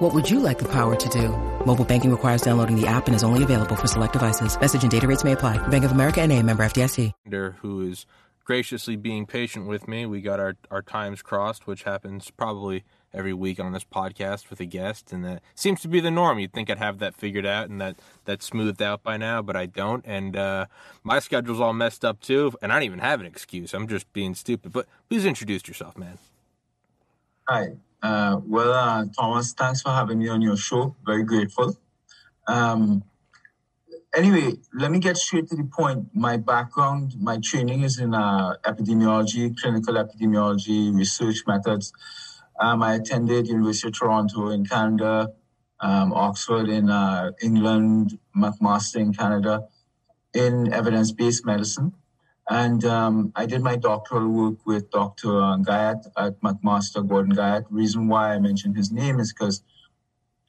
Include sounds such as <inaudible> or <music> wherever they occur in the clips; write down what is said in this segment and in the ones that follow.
What would you like the power to do? Mobile banking requires downloading the app and is only available for select devices. Message and data rates may apply. Bank of America and a member FDIC. Who is graciously being patient with me. We got our, our times crossed, which happens probably – every week on this podcast with a guest, and that seems to be the norm. You'd think I'd have that figured out and that that smoothed out by now, but I don't. And uh, my schedule's all messed up too, and I don't even have an excuse. I'm just being stupid. But please introduce yourself, man. Hi. Uh, well, uh, Thomas, thanks for having me on your show. Very grateful. Um, anyway, let me get straight to the point. My background, my training is in uh, epidemiology, clinical epidemiology, research methods. Um, I attended University of Toronto in Canada, um, Oxford in uh, England, McMaster in Canada, in evidence-based medicine. And um, I did my doctoral work with Dr. Guyatt at McMaster, Gordon Guyatt. Reason why I mentioned his name is because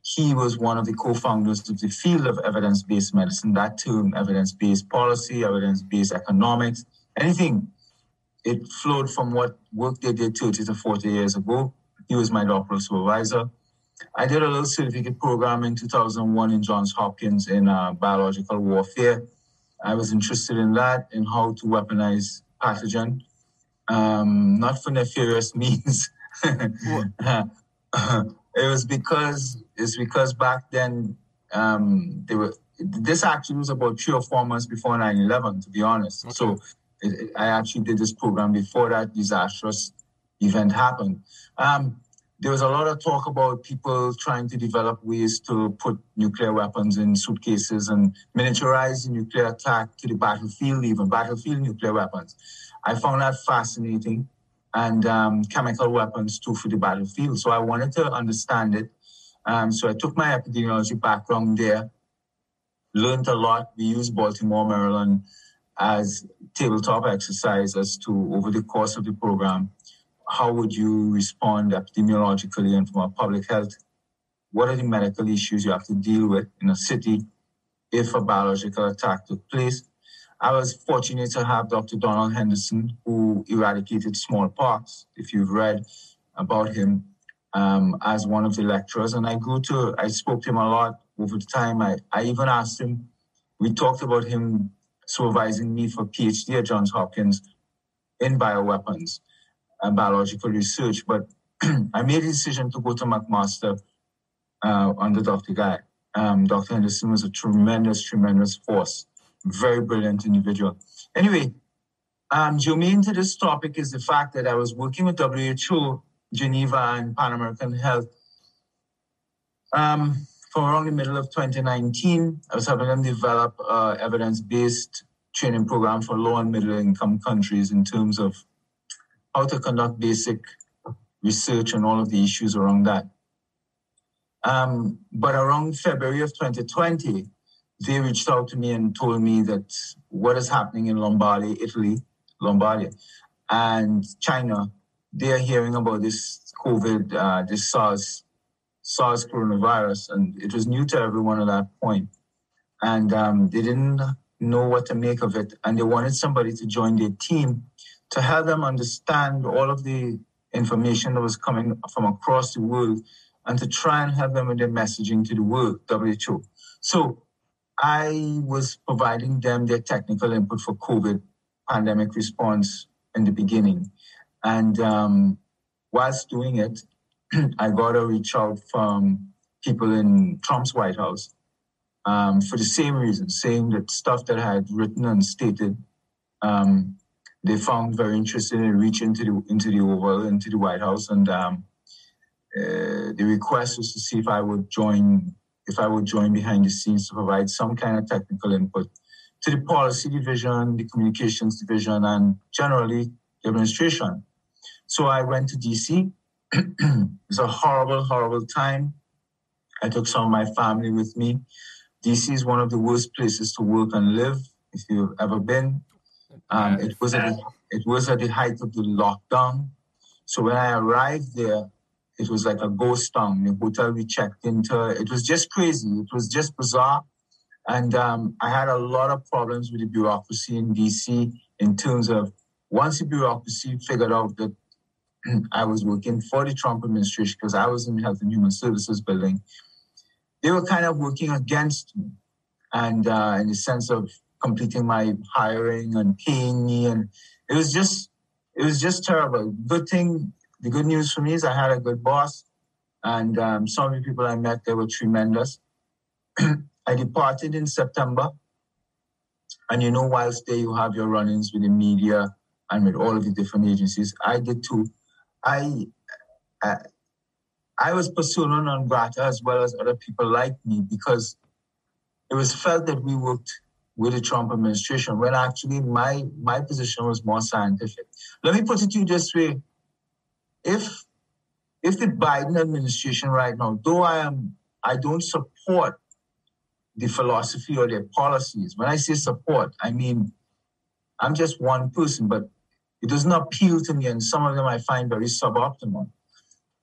he was one of the co-founders of the field of evidence-based medicine. That term, evidence-based policy, evidence-based economics, anything. It flowed from what work they did 30 to 40 years ago he was my doctoral supervisor. I did a little certificate program in 2001 in Johns Hopkins in uh, biological warfare. I was interested in that, in how to weaponize pathogen, um, not for nefarious <laughs> means. it was because it's because back then um, they were. This actually was about three or four months before 9/11, to be honest. Okay. So it, it, I actually did this program before that disastrous event happened. Um, there was a lot of talk about people trying to develop ways to put nuclear weapons in suitcases and miniaturize the nuclear attack to the battlefield, even battlefield nuclear weapons. I found that fascinating, and um, chemical weapons too for the battlefield. So I wanted to understand it. Um, so I took my epidemiology background there, learned a lot. We used Baltimore, Maryland as tabletop exercise as to over the course of the program how would you respond epidemiologically and from a public health? What are the medical issues you have to deal with in a city if a biological attack took place? I was fortunate to have Dr. Donald Henderson, who eradicated smallpox, if you've read about him, um, as one of the lecturers. And I grew to, I spoke to him a lot over the time. I, I even asked him, we talked about him supervising me for PhD at Johns Hopkins in bioweapons and biological research. But <clears throat> I made a decision to go to McMaster uh, under Dr. Guy. Um, Dr. Henderson was a tremendous, tremendous force, very brilliant individual. Anyway, um, germane to this topic is the fact that I was working with WHO, Geneva, and Pan American Health um, from around the middle of 2019. I was helping them develop uh, evidence-based training program for low and middle income countries in terms of how to conduct basic research and all of the issues around that. Um, but around February of 2020, they reached out to me and told me that what is happening in Lombardy, Italy, Lombardy, and China, they are hearing about this COVID, uh, this SARS, SARS coronavirus, and it was new to everyone at that point. And um, they didn't know what to make of it, and they wanted somebody to join their team to help them understand all of the information that was coming from across the world and to try and help them with their messaging to the world, WHO. So I was providing them their technical input for COVID pandemic response in the beginning. And um, whilst doing it, <clears throat> I got a reach out from people in Trump's White House um, for the same reason, saying that stuff that I had written and stated um, they found very interesting in reaching into the into the Oval, into the White House, and um, uh, the request was to see if I would join if I would join behind the scenes to provide some kind of technical input to the policy division, the communications division, and generally the administration. So I went to DC. it was a horrible, horrible time. I took some of my family with me. DC is one of the worst places to work and live if you've ever been. Um, it was at the, it was at the height of the lockdown. So when I arrived there, it was like a ghost town. The hotel we checked into, it was just crazy. It was just bizarre. And um, I had a lot of problems with the bureaucracy in DC in terms of once the bureaucracy figured out that <clears throat> I was working for the Trump administration because I was in the Health and Human Services building, they were kind of working against me. And uh, in the sense of completing my hiring and paying me. And it was just, it was just terrible. Good thing, the good news for me is I had a good boss. And um, some of the people I met, they were tremendous. <clears throat> I departed in September. And you know, whilst there you have your run-ins with the media and with all of the different agencies, I did too. I, I, I was persona non grata as well as other people like me because it was felt that we worked with the Trump administration when actually my my position was more scientific. Let me put it to you this way: if if the Biden administration right now, though I am I don't support the philosophy or their policies. When I say support, I mean I'm just one person, but it doesn't appeal to me, and some of them I find very suboptimal.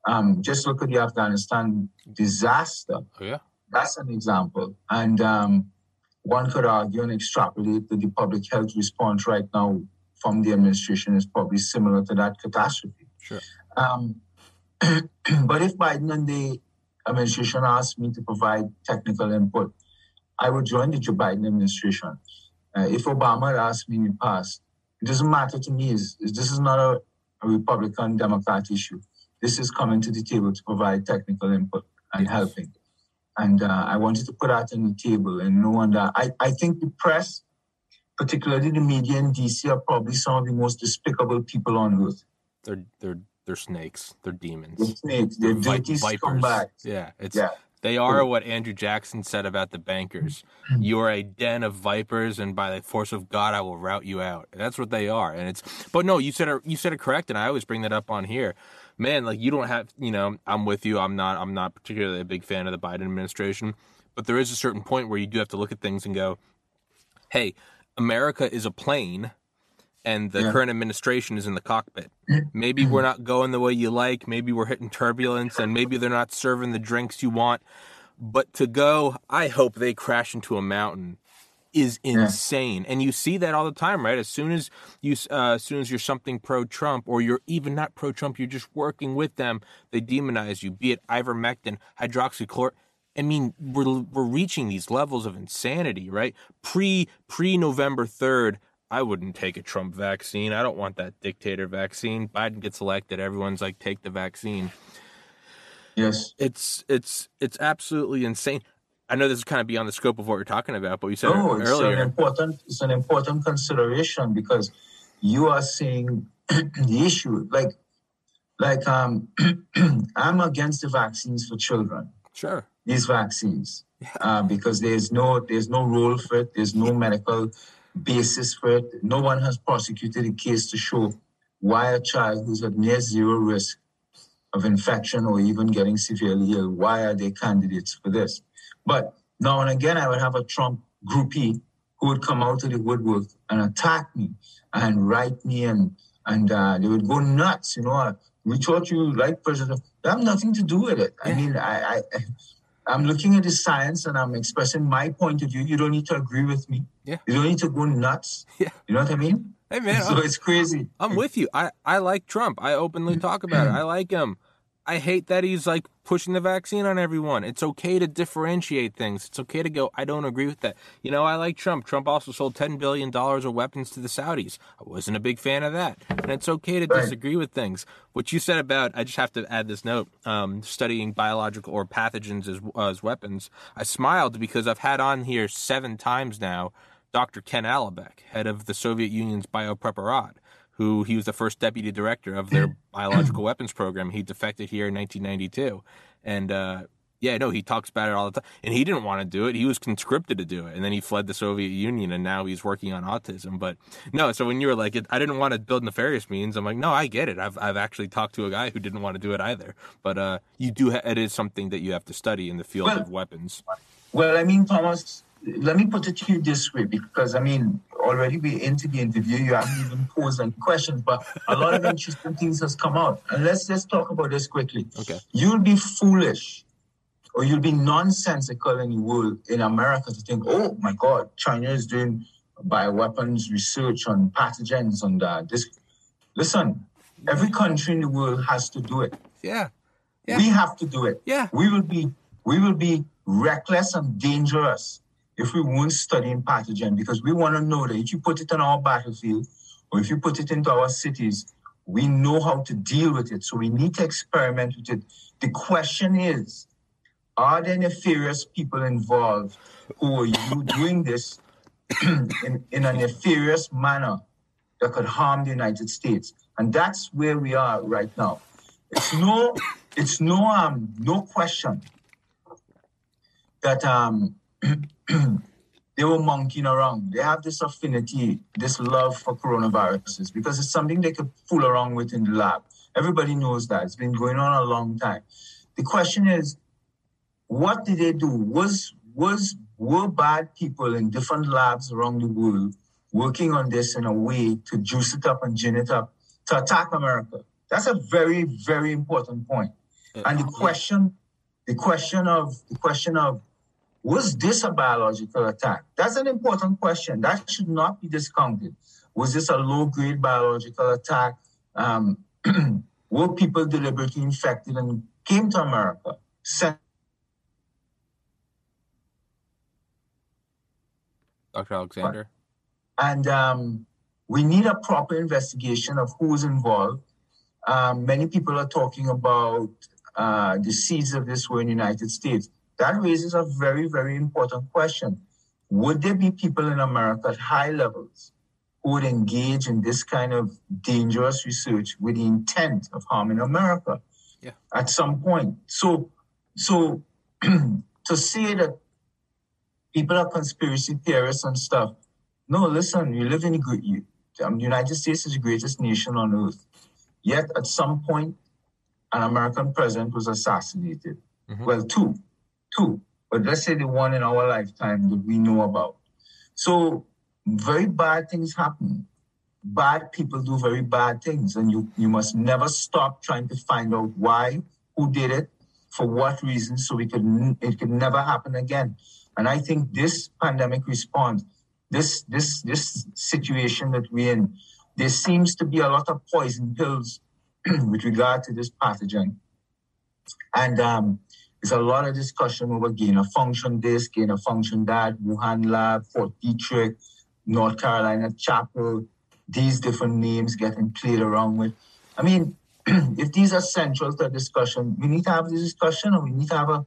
Um, just look at the Afghanistan disaster. Oh, yeah. That's an example. And um, one could argue and extrapolate that the public health response right now from the administration is probably similar to that catastrophe. Sure. Um, <clears throat> but if Biden and the administration asked me to provide technical input, I would join the Joe Biden administration. Uh, if Obama had asked me in the past, it doesn't matter to me. It's, it's, this is not a, a, Republican Democrat issue. This is coming to the table to provide technical input and yes. helping. And uh, I wanted to put that on the table. And no wonder, I, I think the press, particularly the media in DC, are probably some of the most despicable people on earth. They're they're they're snakes. They're demons. They're snakes. They're, they're dirty vipers. Scumbags. Yeah, it's yeah. They are what Andrew Jackson said about the bankers. Mm-hmm. You are a den of vipers, and by the force of God, I will rout you out. That's what they are. And it's, but no, you said it. You said it correct, and I always bring that up on here. Man, like you don't have, you know, I'm with you. I'm not. I'm not particularly a big fan of the Biden administration, but there is a certain point where you do have to look at things and go, "Hey, America is a plane." And the yeah. current administration is in the cockpit. <clears throat> Maybe we're not going the way you like. Maybe we're hitting turbulence, and maybe they're not serving the drinks you want. But to go, I hope they crash into a mountain is insane, yeah. and you see that all the time, right? As soon as you, uh, as soon as you're something pro-Trump, or you're even not pro-Trump, you're just working with them, they demonize you. Be it ivermectin, hydroxychloroquine. I mean, we're we're reaching these levels of insanity, right? Pre pre November third, I wouldn't take a Trump vaccine. I don't want that dictator vaccine. Biden gets elected, everyone's like, take the vaccine. Yes. It's it's it's absolutely insane. I know this is kind of beyond the scope of what we're talking about, but you said no, it it's earlier. An important, it's an important consideration because you are seeing <clears throat> the issue. Like, like um, <clears throat> I'm against the vaccines for children. Sure. These vaccines, yeah. uh, because there's no there's no role for it. There's no medical basis for it. No one has prosecuted a case to show why a child who's at near zero risk of infection or even getting severely ill, why are they candidates for this? But now and again, I would have a Trump groupie who would come out of the woodwork and attack me and write me and and uh, they would go nuts. You know, we thought you like President. That have nothing to do with it. I mean, I, I I'm looking at the science and I'm expressing my point of view. You don't need to agree with me. Yeah. You don't need to go nuts. Yeah. You know what I mean? Hey man, <laughs> so I'm, it's crazy. I'm with you. I I like Trump. I openly talk about it. <clears throat> I like him. I hate that he's like pushing the vaccine on everyone. It's okay to differentiate things. It's okay to go, I don't agree with that. You know, I like Trump. Trump also sold $10 billion of weapons to the Saudis. I wasn't a big fan of that. And it's okay to right. disagree with things. What you said about, I just have to add this note, um, studying biological or pathogens as, as weapons. I smiled because I've had on here seven times now Dr. Ken Alibek, head of the Soviet Union's Biopreparat who he was the first deputy director of their <clears throat> biological weapons program. He defected here in 1992, and uh, yeah, no, he talks about it all the time. And he didn't want to do it; he was conscripted to do it, and then he fled the Soviet Union, and now he's working on autism. But no, so when you were like, I didn't want to build nefarious means, I'm like, no, I get it. I've I've actually talked to a guy who didn't want to do it either. But uh, you do, ha- it is something that you have to study in the field well, of weapons. Well, I mean, Thomas, let me put it to you this way, because I mean, already we're into the interview. You haven't even posed any questions, but a lot of interesting things has come out. And let's just talk about this quickly. Okay. You'll be foolish or you'll be nonsensical in the world in America to think, oh my God, China is doing bioweapons research on pathogens on that. This listen, every country in the world has to do it. Yeah. yeah. We have to do it. Yeah. We will be we will be reckless and dangerous if we weren't studying pathogen because we want to know that if you put it on our battlefield or if you put it into our cities, we know how to deal with it. So we need to experiment with it. The question is, are there nefarious people involved who are you doing this <clears throat> in, in a nefarious manner that could harm the United States? And that's where we are right now. It's no, it's no, um, no question that um, <clears throat> <clears throat> they were monkeying around. They have this affinity, this love for coronaviruses because it's something they could fool around with in the lab. Everybody knows that. It's been going on a long time. The question is, what did they do? Was was were bad people in different labs around the world working on this in a way to juice it up and gin it up to attack America? That's a very, very important point. And the question, the question of the question of was this a biological attack? That's an important question. That should not be discounted. Was this a low grade biological attack? Um, <clears throat> were people deliberately infected and came to America? Dr. Alexander? And um, we need a proper investigation of who's involved. Um, many people are talking about uh, the seeds of this were in the United States. That raises a very, very important question. Would there be people in America at high levels who would engage in this kind of dangerous research with the intent of harming America yeah. at some point? So, so <clears throat> to say that people are conspiracy theorists and stuff, no, listen, you live in the. Um, United States is the greatest nation on earth. Yet, at some point, an American president was assassinated. Mm-hmm. Well, two two, but let's say the one in our lifetime that we know about. So very bad things happen. Bad people do very bad things, and you, you must never stop trying to find out why, who did it, for what reason, so we could it could never happen again. And I think this pandemic response, this this this situation that we're in, there seems to be a lot of poison pills <clears throat> with regard to this pathogen. And um, there's a lot of discussion over gain of function this, gain of function that, Wuhan Lab, Fort Detrick, North Carolina Chapel, these different names getting played around with. I mean, <clears throat> if these are central to the discussion, we need to have this discussion and we need to have a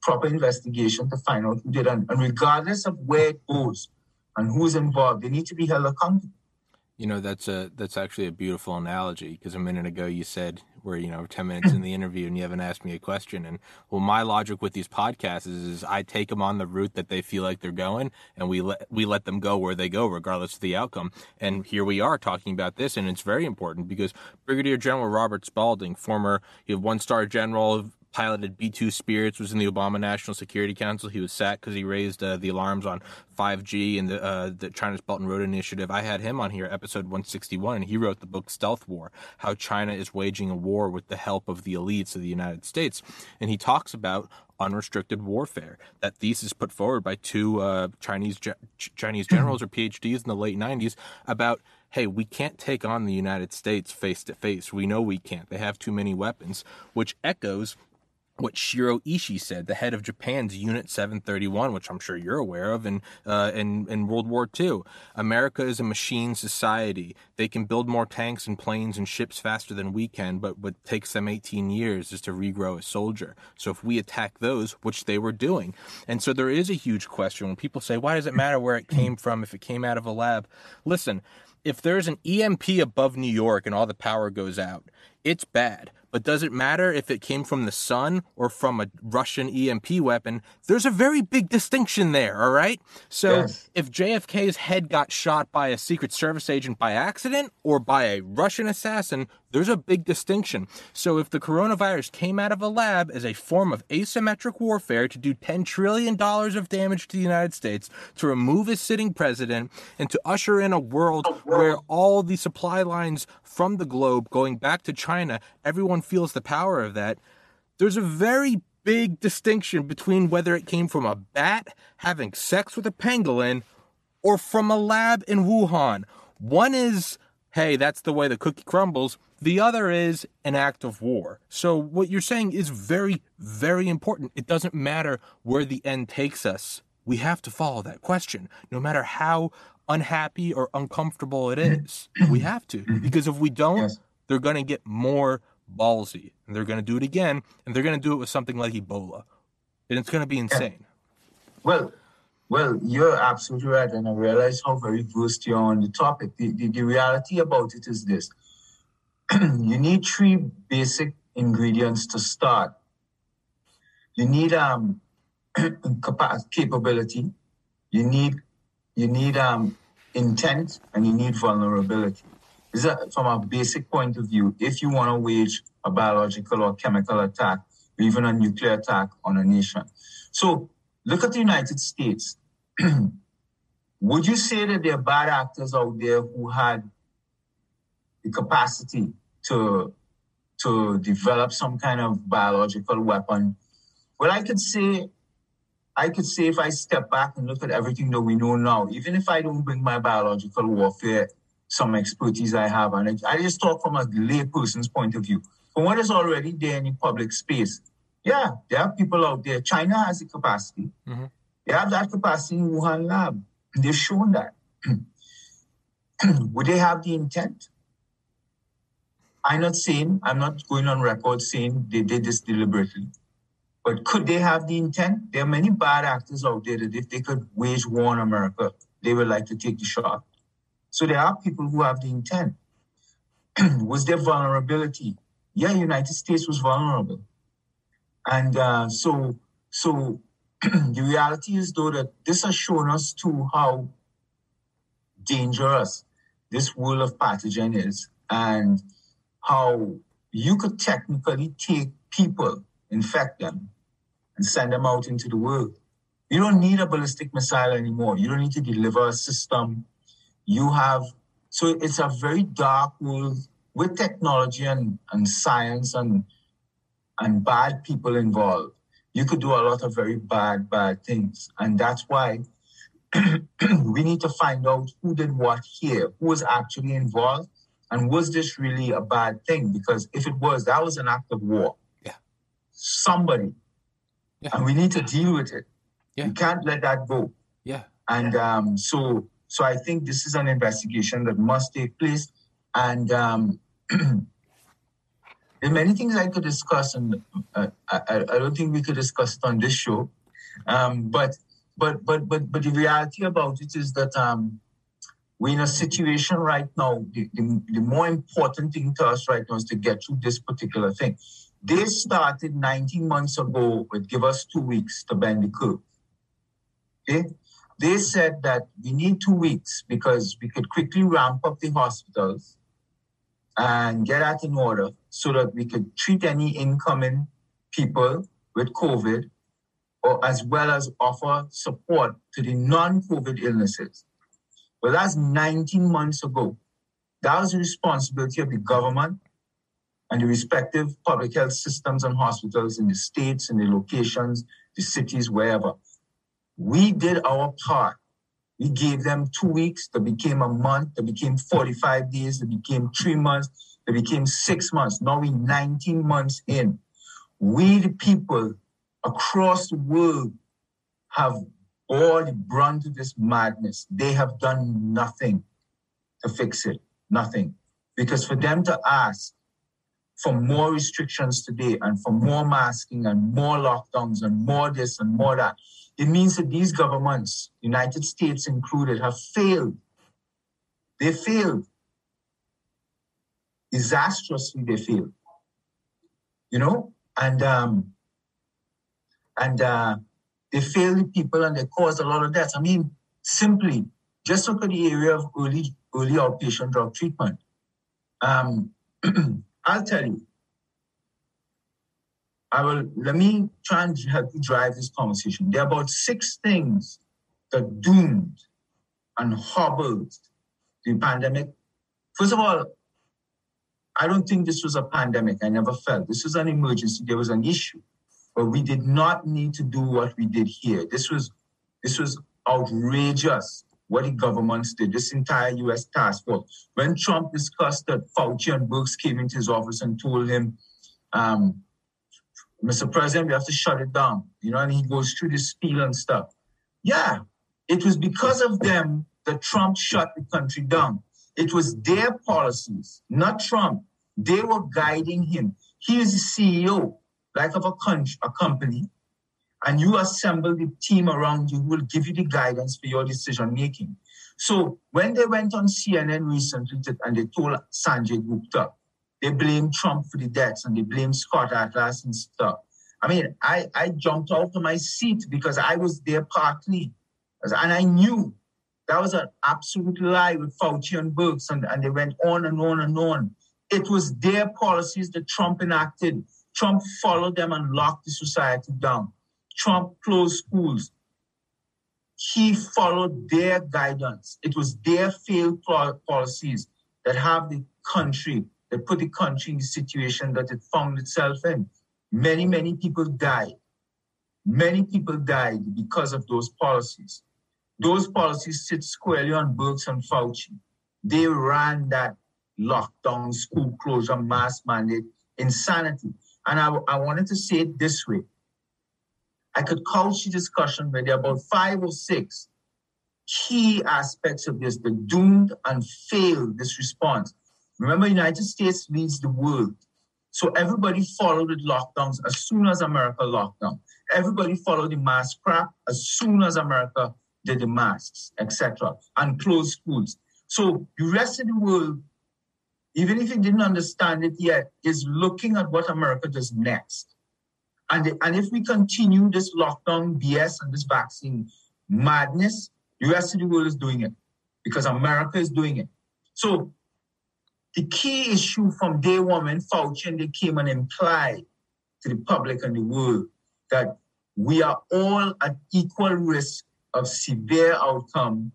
proper investigation to find out who did it. And regardless of where it goes and who's involved, they need to be held accountable. You know, that's a that's actually a beautiful analogy because a minute ago you said we're you know 10 minutes in the interview and you haven't asked me a question. And well my logic with these podcasts is, is I take them on the route that they feel like they're going and we let we let them go where they go regardless of the outcome. And here we are talking about this and it's very important because Brigadier General Robert Spalding former you have one star general piloted B 2 Spirits, was in the Obama National Security Council. He was sacked because he raised uh, the alarms on 5G and the, uh, the China's Belt and Road Initiative. I had him on here, episode 161, and he wrote the book Stealth War How China is Waging a War with the Help of the Elites of the United States. And he talks about unrestricted warfare. That thesis put forward by two uh, Chinese ge- Chinese generals or PhDs in the late 90s about hey, we can't take on the United States face to face. We know we can't. They have too many weapons, which echoes what Shiro Ishii said, the head of Japan's Unit 731, which I'm sure you're aware of, in, uh, in, in World War II. America is a machine society. They can build more tanks and planes and ships faster than we can, but what takes them 18 years is to regrow a soldier. So if we attack those, which they were doing. And so there is a huge question when people say, why does it matter where it <clears throat> came from if it came out of a lab? Listen, if there's an EMP above New York and all the power goes out, it's bad. But does it matter if it came from the sun or from a Russian EMP weapon? There's a very big distinction there, all right? So Yes. if JFK's head got shot by a Secret Service agent by accident or by a Russian assassin, there's a big distinction. So if the coronavirus came out of a lab as a form of asymmetric warfare to do $10 trillion of damage to the United States, to remove a sitting president, and to usher in a world where all the supply lines from the globe going back to China, everyone feels the power of that, there's a very big distinction between whether it came from a bat having sex with a pangolin or from a lab in Wuhan. One is, hey, that's the way the cookie crumbles. The other is an act of war. So what you're saying is very, very important. It doesn't matter where the end takes us. We have to follow that question, no matter how unhappy or uncomfortable it is. <clears throat> We have to. Mm-hmm. Because if we don't, Yes. they're going to get more ballsy. And they're going to do it again. And they're going to do it with something like Ebola. And it's going to be insane. Well, well, you're absolutely right, and I realize how very versed you are on the topic. The, the, the reality about it is this: <clears throat> you need three basic ingredients to start. You need um <clears throat> capability, you need you need um intent, and you need vulnerability. Is that from a basic point of view. If you want to wage a biological or chemical attack, or even a nuclear attack on a nation, so look at the United States. <clears throat> Would you say that there are bad actors out there who had the capacity to to develop some kind of biological weapon? Well, I could say, I could say if I step back and look at everything that we know now, even if I don't bring my biological warfare, some expertise I have, and I, I just talk from a layperson's point of view, from what is already there in the public space. Yeah, there are people out there. China has the capacity. Mhm. They have that capacity in Wuhan lab. They've shown that. <clears throat> Would they have the intent? I'm not saying, I'm not going on record saying they did this deliberately. But could they have the intent? There are many bad actors out there that if they could wage war on America, they would like to take the shot. So there are people who have the intent. <clears throat> was there vulnerability? Yeah, United States was vulnerable. And uh, so, so <clears throat> the reality is though that this has shown us too how dangerous this world of pathogen is and how you could technically take people, infect them, and send them out into the world. You don't need a ballistic missile anymore. You don't need to deliver a system. You have, so it's a very dark world with technology and, and science and, and bad people involved. You could do a lot of very bad, bad things. And that's why <clears throat> we need to find out who did what here, who was actually involved, and was this really a bad thing? Because if it was, that was an act of war. Yeah. Somebody. Yeah. And we need to deal with it. Yeah. We can't let that go. Yeah. And um, so, so I think this is an investigation that must take place. And um, <clears throat> there are many things I could discuss, and uh, I, I I don't think we could discuss it on this show. Um, but, but, but, but, but the reality about it is that um, we're in a situation right now. The, the, the more important thing to us right now is to get through this particular thing. They started 19 months ago with give us two weeks to bend the curve. Okay? They said that we need two weeks because we could quickly ramp up the hospitals and get that in order so that we could treat any incoming people with COVID or as well as offer support to the non-COVID illnesses. Well, that's 19 months ago. That was the responsibility of the government and the respective public health systems and hospitals in the states, in the locations, the cities, wherever. We did our part. We gave them two weeks, that became a month, that became 45 days, that became three months, that became six months. Now we're 19 months in. We, the people across the world, have all the brunt of this madness. They have done nothing to fix it. Nothing. Because for them to ask for more restrictions today and for more masking and more lockdowns and more this and more that, it means that these governments, United States included, have failed. They failed. disastrously they failed. You know, and um, and uh, they failed the people and they caused a lot of deaths. I mean, simply just look at the area of early early outpatient drug treatment. Um, <clears throat> I'll tell you. I will let me try and help you drive this conversation. There are about six things that doomed and hobbled the pandemic. First of all, I don't think this was a pandemic. I never felt this was an emergency. There was an issue, but we did not need to do what we did here. This was this was outrageous what the governments did. This entire U.S. task force. When Trump discussed that, Fauci and Birx came into his office and told him, um, "Mr. President, we have to shut it down." You know, and he goes through this spiel and stuff. Yeah, it was because of them that Trump shut the country down. It was their policies, not Trump. They were guiding him. He is the CEO, like of a, country, a company, and you assemble the team around you who will give you the guidance for your decision making. So when they went on CNN recently and they told Sanjay Gupta, they blamed Trump for the deaths and they blamed Scott Atlas and stuff. I mean, I, I jumped out of my seat because I was there partly. And I knew that was an absolute lie with Fauci and Birx, and, and they went on and on and on. It was their policies that Trump enacted. Trump followed them and locked the society down. Trump closed schools. He followed their guidance. It was their failed policies that have the country, that put the country in the situation that it found itself in. Many, many people died. Many people died because of those policies. Those policies sit squarely on Birx and Fauci. They ran that lockdown, school closure, mass mandate, insanity. And I, I wanted to say it this way. I could couch the discussion where there are about five or six key aspects of this the doomed and failed this response. Remember, United States leads the world. So everybody followed the lockdowns as soon as America locked down. Everybody followed the mask crap as soon as America did the masks, etc., and closed schools. So the rest of the world, even if it didn't understand it yet, is looking at what America does next. And, and if we continue this lockdown BS and this vaccine madness, the rest of the world is doing it because America is doing it. So the key issue from day one when Fauci and they came and implied to the public and the world that we are all at equal risk of severe outcome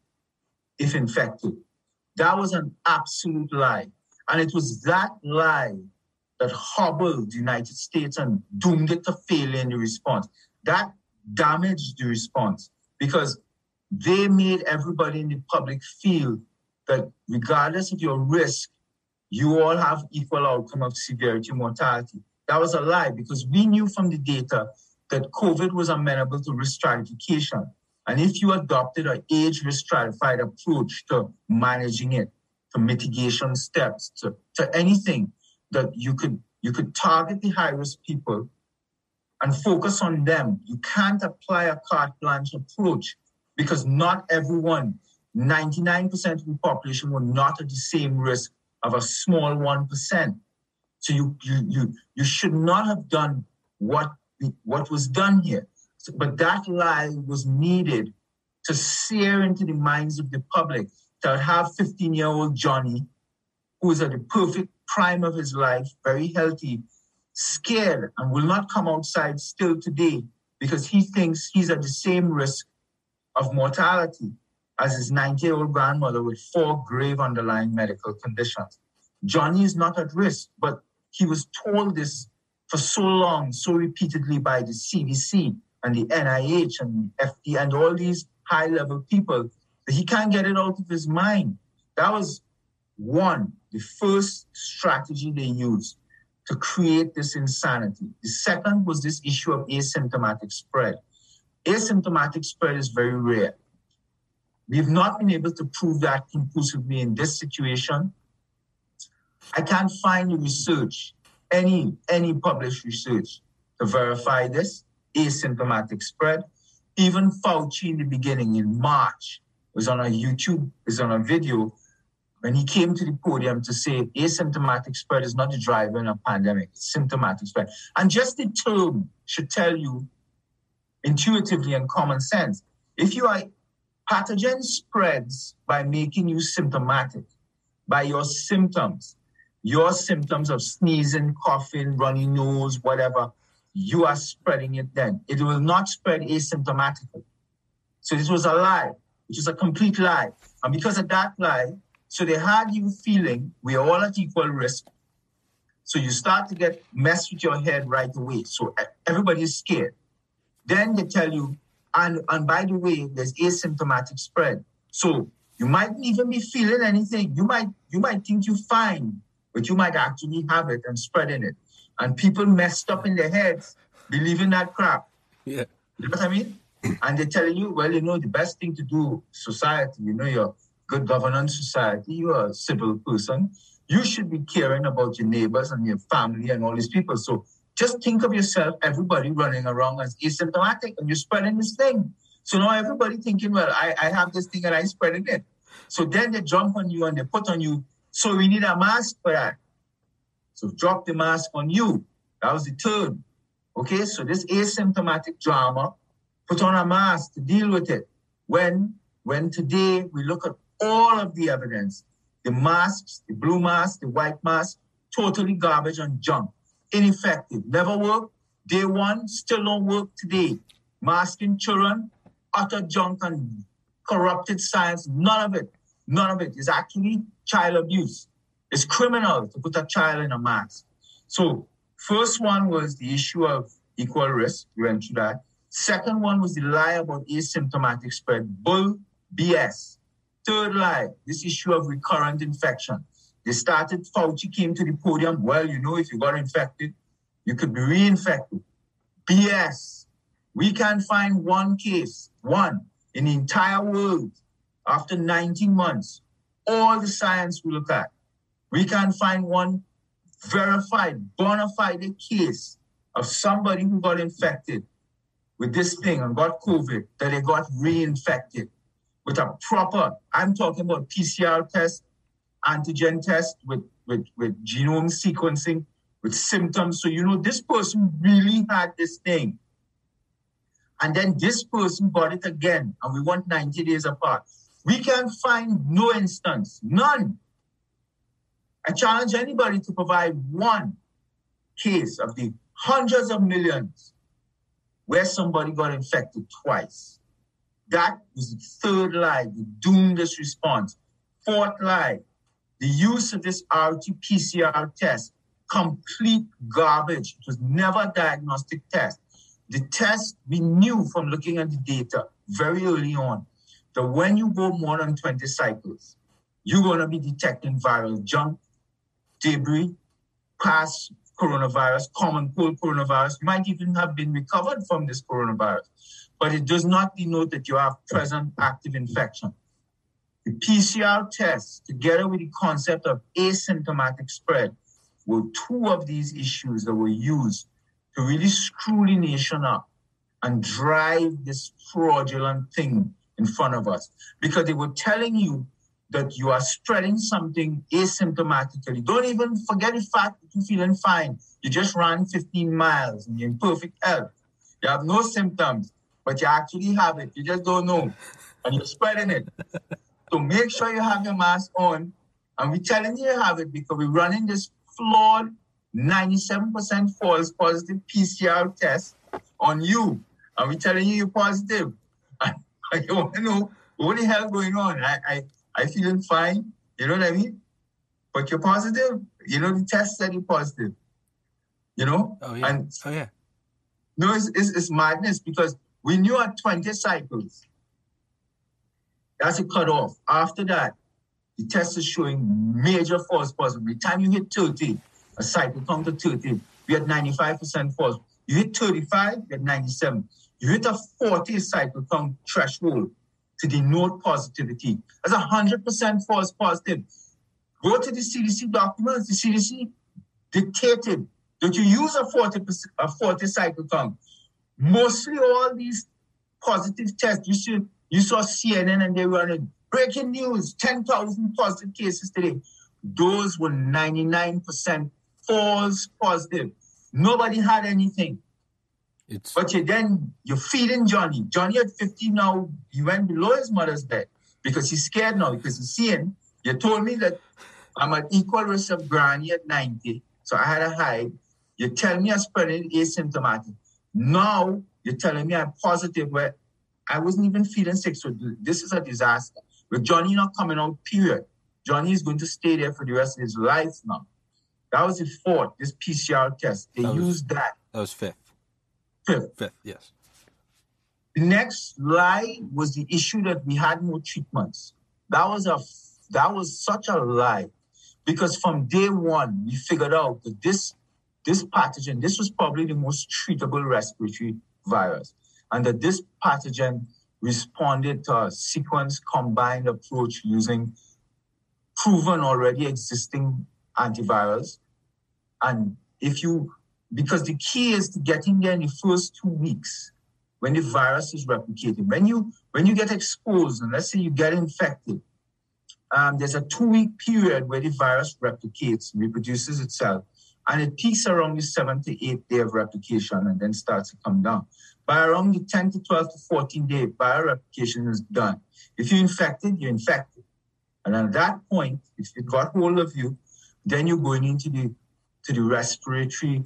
if infected. That was an absolute lie. And it was that lie that hobbled the United States and doomed it to fail in the response. That damaged the response because they made everybody in the public feel that regardless of your risk, you all have equal outcome of severity mortality. That was a lie because we knew from the data that COVID was amenable to risk stratification. And if you adopted an age risk stratified approach to managing it, to mitigation steps, to, to anything that you could you could target the high risk people and focus on them. You can't apply a carte blanche approach because not everyone, 99% of the population were not at the same risk of a small 1%. So you you you you should not have done what what was done here. But that lie was needed to sear into the minds of the public to have 15 year old Johnny, who is at the perfect prime of his life, very healthy, scared and will not come outside still today because he thinks he's at the same risk of mortality as his 90 year old grandmother with four grave underlying medical conditions. Johnny is not at risk, but he was told this for so long, so repeatedly by the CDC and the NIH and the FD and all these high level people that he can't get it out of his mind. That was one, the first strategy they used to create this insanity. The second was this issue of asymptomatic spread. Asymptomatic spread is very rare. We've not been able to prove that conclusively in this situation. I can't find research, any any published research to verify this asymptomatic spread. Even Fauci in the beginning in March was on a YouTube, was on a video when he came to the podium to say asymptomatic spread is not the driver in a pandemic, it's symptomatic spread. And just the term should tell you intuitively and common sense. If you are pathogen spreads by making you symptomatic, by your symptoms, your symptoms of sneezing, coughing, runny nose, whatever, you are spreading it then. It will not spread asymptomatically. So this was a lie, which is a complete lie. And because of that lie, so they had you feeling we are all at equal risk. So you start to get messed with your head right away. So everybody is scared. Then they tell you, and, and by the way, there's asymptomatic spread. So you might even be feeling anything. You might you might think you're fine, but you might actually have it and spreading it. And people messed up in their heads believing that crap. Yeah. You know what I mean? And they're telling you, well, you know, the best thing to do, society, you know, you're good governance society, you're a civil person, you should be caring about your neighbors and your family and all these people. So just think of yourself, everybody running around as asymptomatic and you're spreading this thing. So now everybody thinking, well, I, I have this thing and I'm spreading it. So then they jump on you and they put on you, so we need a mask for that. So drop the mask on you. That was the third. Okay, so this asymptomatic drama, put on a mask to deal with it. When when today we look at all of the evidence, the masks, the blue mask, the white mask, totally garbage and junk, ineffective, never worked. Day one, still don't work today. Masking children, utter junk and corrupted science, none of it, none of it is actually child abuse. It's criminal to put a child in a mask. So first one was the issue of equal risk. We went through that. Second one was the lie about asymptomatic spread. Bull BS. Third lie, this issue of recurrent infection. They started, Fauci came to the podium. Well, you know, if you got infected, you could be reinfected. BS. We can't find one case, one, in the entire world after 19 months. All the science we look at. We can't find one verified, bona fide case of somebody who got infected with this thing and got COVID, that they got reinfected with a proper, I'm talking about PCR test, antigen test with, with, with genome sequencing, with symptoms. So, you know, this person really had this thing. And then this person got it again, and we want 90 days apart. We can find no instance, none. I challenge anybody to provide one case of the hundreds of millions where somebody got infected twice. That was the third lie, the doomed response. Fourth lie, the use of this RT-PCR test, complete garbage. It was never a diagnostic test. The test, we knew from looking at the data very early on that when you go more than 20 cycles, you're going to be detecting viral junk, debris, past coronavirus, common cold coronavirus, might even have been recovered from this coronavirus. But it does not denote that you have present active infection. The PCR test, together with the concept of asymptomatic spread, were two of these issues that were used to really screw the nation up and drive this fraudulent thing in front of us. Because they were telling you that you are spreading something asymptomatically. Don't even forget the fact that you're feeling fine. You just ran 15 miles and you're in perfect health. You have no symptoms, but you actually have it. You just don't know. And you're spreading it. so make sure you have your mask on. And we're telling you you have it because we're running this flawed 97% false positive PCR test on you. And we're telling you you're positive. <laughs> And you want to know what the hell going on. I, I I feeling fine. You know what I mean? But you're positive. You know, the test said you're positive. You know? Oh, yeah. And oh, yeah. No, it's, it's, it's madness because we knew at 20 cycles, that's a cutoff. After that, the test is showing major false positive. By the time you hit 30, a cycle count to 30, we had 95% false. You hit 35, you had 97. You hit a 40 cycle count threshold, to denote positivity. That's 100% false positive. Go to the CDC documents. The CDC dictated that you use a 40, a 40 cycle count. Mostly all these positive tests, you see, you saw CNN and they were running breaking news, 10,000 positive cases today. Those were 99% false positive. Nobody had anything. It's... But you then, you're feeding Johnny. Johnny at 50 now, he went below his mother's bed because he's scared now because he's seeing. You told me that I'm at equal risk of granny at 90, so I had a hide. You tell me I'm spreading asymptomatic. Now you're telling me I'm positive where I wasn't even feeling sick. So this is a disaster. With Johnny not coming out, period. Johnny is going to stay there for the rest of his life now. That was the fourth, this PCR test. They that was, used that. That was fifth. Fifth. Yes. The next lie was the issue that we had no treatments. That was a that was such a lie. Because from day one, we figured out that this this pathogen, this was probably the most treatable respiratory virus, and that this pathogen responded to a sequence combined approach using proven already existing antivirals. And if you, because the key is to getting there in the first two weeks when the virus is replicating. When you when you get exposed, and let's say you get infected, um, there's a two-week period where the virus replicates, reproduces itself, and it peaks around the seventh to eighth day of replication and then starts to come down. By around the 10 to 12 to 14 day, viral replication is done. If you're infected, you're infected. And at that point, if it got hold of you, then you're going into the to the respiratory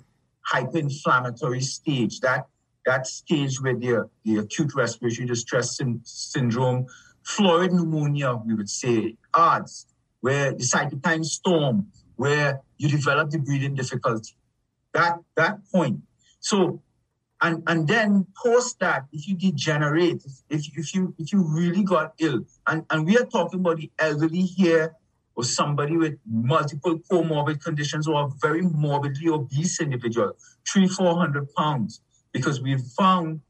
hyperinflammatory stage. That that stage where the, the acute respiratory distress syndrome, florid pneumonia, we would say, ARDS, where the cytokine storm, where you develop the breathing difficulty. That that point. So and and then post that, if you degenerate, if if you if you really got ill, and, and we are talking about the elderly here or somebody with multiple comorbid conditions or a very morbidly obese individual, three, four hundred pounds, because we've found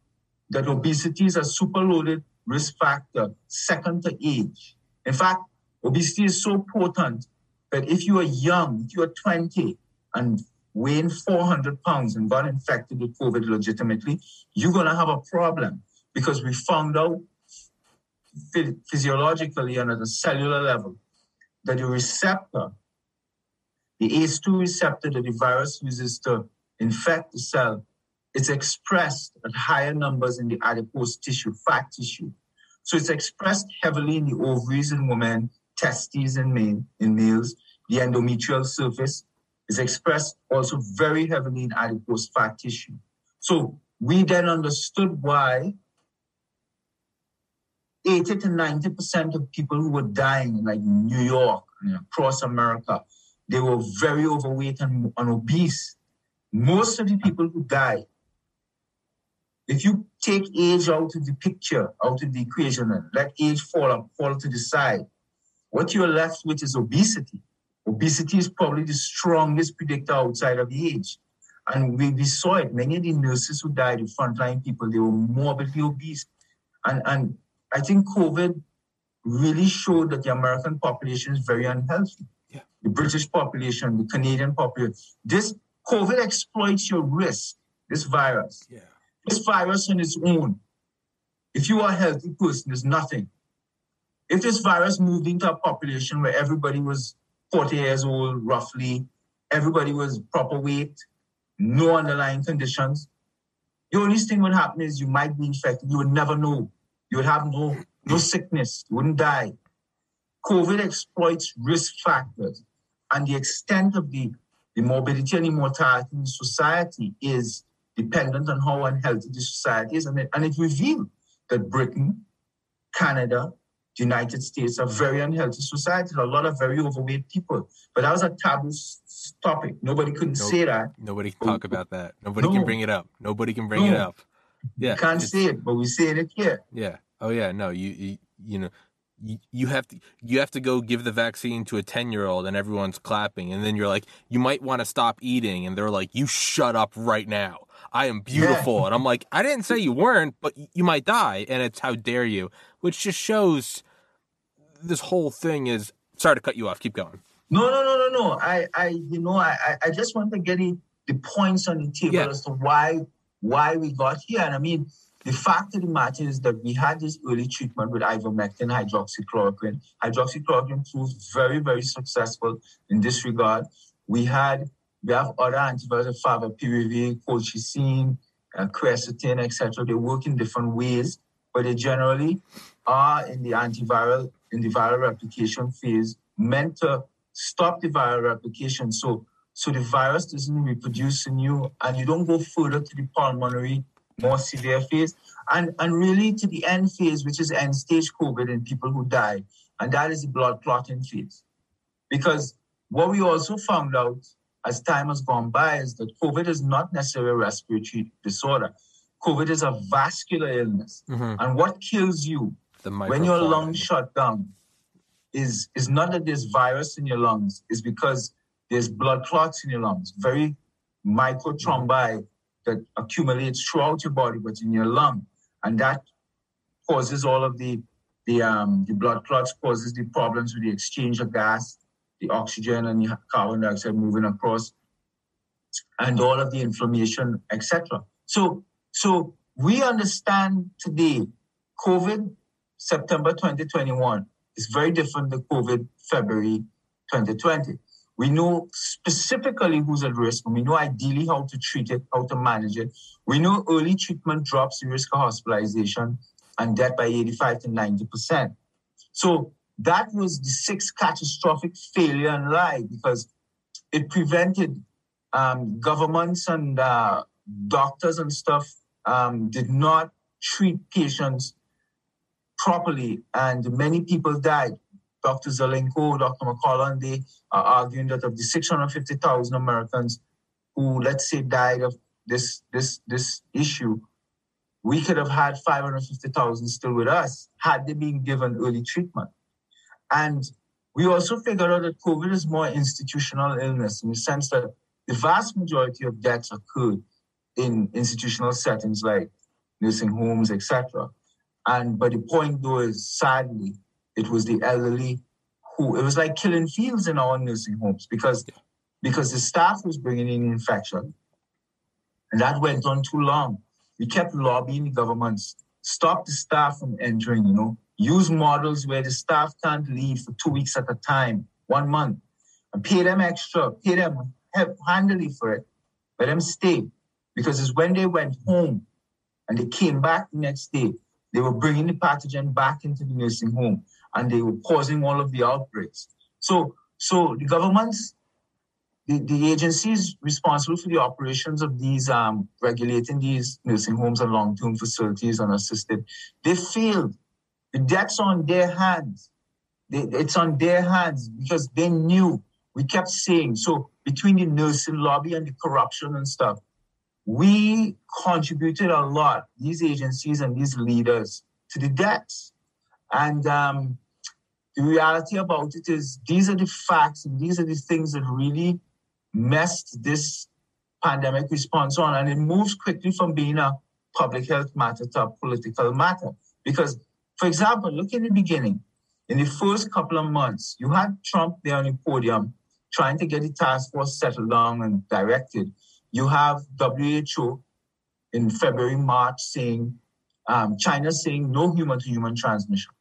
that obesity is a superloaded risk factor second to age. In fact, obesity is so potent that if you are young, if you are 20 and weighing 400 pounds and got infected with COVID legitimately, you're going to have a problem because we found out physiologically and at a cellular level that the receptor, the ACE2 receptor that the virus uses to infect the cell, it's expressed at higher numbers in the adipose tissue, fat tissue. So it's expressed heavily in the ovaries in women, testes in men, in males, the endometrial surface is expressed also very heavily in adipose fat tissue. So we then understood why 80 to 90% of people who were dying in like New York and across America, they were very overweight and, and obese. Most of the people who died, if you take age out of the picture, out of the equation, and let age fall up, fall to the side, what you're left with is obesity. Obesity is probably the strongest predictor outside of age. And we, we saw it. Many of the nurses who died, the frontline people, they were morbidly obese. And, and I think COVID really showed that the American population is very unhealthy. Yeah. The British population, the Canadian population. This COVID exploits your risk, this virus. Yeah. This virus on its own, if you are a healthy person, there's nothing. If this virus moved into a population where everybody was 40 years old, roughly. Everybody was proper weight, no underlying conditions. The only thing would happen is you might be infected. You would never know. You would have no, no sickness. You wouldn't die. COVID exploits risk factors. And the extent of the, the morbidity and mortality in society is dependent on how unhealthy the society is. And it, and it revealed that Britain, Canada, the United States, are very unhealthy societies, a lot of very overweight people. But that was a taboo topic. Nobody couldn't say that. Nobody can talk oh, about that. Nobody no. can bring it up. Nobody can bring no. it up. Yeah, you can't say it, but we say it here. Yeah. Oh yeah. No, you you, you know. You, you have to you have to go give the vaccine to a 10 year old and everyone's clapping and then you're like you might want to stop eating and they're like you shut up right now i am beautiful yeah. and i'm like i didn't say you weren't but you might die and it's how dare you which just shows this whole thing is. Sorry to cut you off. Keep going. No, no, no, no, no. I, I, you know, I, I just want to get the points on the table yeah. as to why, why we got here. And I mean, the fact of the matter is that we had this early treatment with ivermectin, hydroxychloroquine. Hydroxychloroquine proved very, very successful in this regard. We had we have other antivirals, favipiravir, colchicine, uh, quercetin, etc. They work in different ways, but they generally are in the antiviral, in the viral replication phase, meant to stop the viral replication. So, so the virus doesn't reproduce in you, and you don't go further to the pulmonary, more severe phase, and, and really to the end phase, which is end stage COVID in people who die, and that is the blood clotting phase. Because what we also found out as time has gone by is that COVID is not necessarily a respiratory disorder. COVID is a vascular illness. Mm-hmm. And what kills you when your lungs shut down is, is not that there's virus in your lungs, it's because there's blood clots in your lungs, very microthrombi. That accumulates throughout your body, but in your lung. And that causes all of the the um, the blood clots causes the problems with the exchange of gas the oxygen and the carbon dioxide moving across, and all of the inflammation, etc. So, so we understand today, COVID September 2021 is very different than COVID February 2020. We know specifically who's at risk, and we know ideally how to treat it, how to manage it. We know early treatment drops the risk of hospitalization and death by 85 to 90 percent. So that was the sixth catastrophic failure in life because it prevented um, governments and uh, doctors and stuff um, did not treat patients properly, and many people died. Dr. Zelenko, Dr. They are arguing that of the 650,000 Americans who, let's say, died of this this this issue, we could have had 550,000 still with us had they been given early treatment. And we also figured out that COVID is more institutional illness in the sense that the vast majority of deaths occurred in institutional settings like nursing homes, etc. And but the point though is sadly, it was the elderly who it was like killing fields in our nursing homes because because the staff was bringing in infection. And that went on too long. We kept lobbying the governments, stop the staff from entering, you know, use models where the staff can't leave for two weeks at a time, one month, and pay them extra, pay them handily for it, let them stay. Because it's when they went home and they came back the next day, they were bringing the pathogen back into the nursing home and they were causing all of the outbreaks. So, so the governments, the, the agencies responsible for the operations of these, um, regulating these nursing homes and long-term facilities and assisted, they failed the debt's on their hands. it's on their hands because they knew. We kept saying so between the nursing lobby and the corruption and stuff, we contributed a lot, these agencies and these leaders, to the debts. And um, the reality about it is these are the facts and these are the things that really messed this pandemic response on. And it moves quickly from being a public health matter to a political matter because for example, look in the beginning. In the first couple of months, you had Trump there on the podium trying to get the task force settled down and directed. You have WHO in February, March saying, um, China saying no human to human transmission.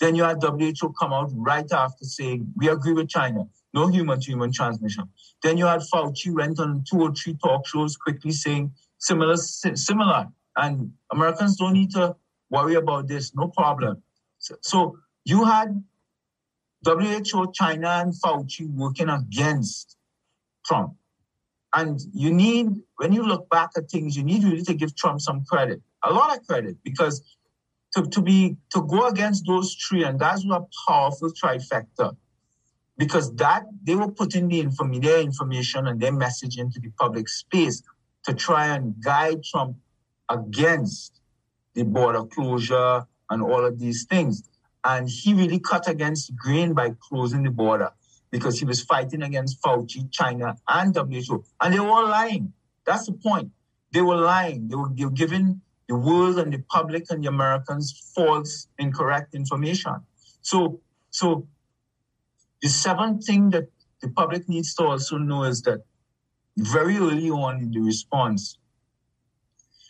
Then you had WHO come out right after saying, we agree with China, no human to human transmission. Then you had Fauci went on two or three talk shows quickly saying similar, similar. And Americans don't need to worry about this, no problem. So, so you had WHO, China, and Fauci working against Trump. And you need, when you look back at things, you need really to give Trump some credit, a lot of credit, because to, to be to go against those three, and that's a powerful trifecta, because that they were putting the inform- their information and their message into the public space to try and guide Trump against the border closure and all of these things. And he really cut against grain by closing the border because he was fighting against Fauci, China, and WHO. And they were lying. That's the point. They were lying. They were, they were giving the world and the public and the Americans false, incorrect information. So, so the seventh thing that the public needs to also know is that very early on in the response,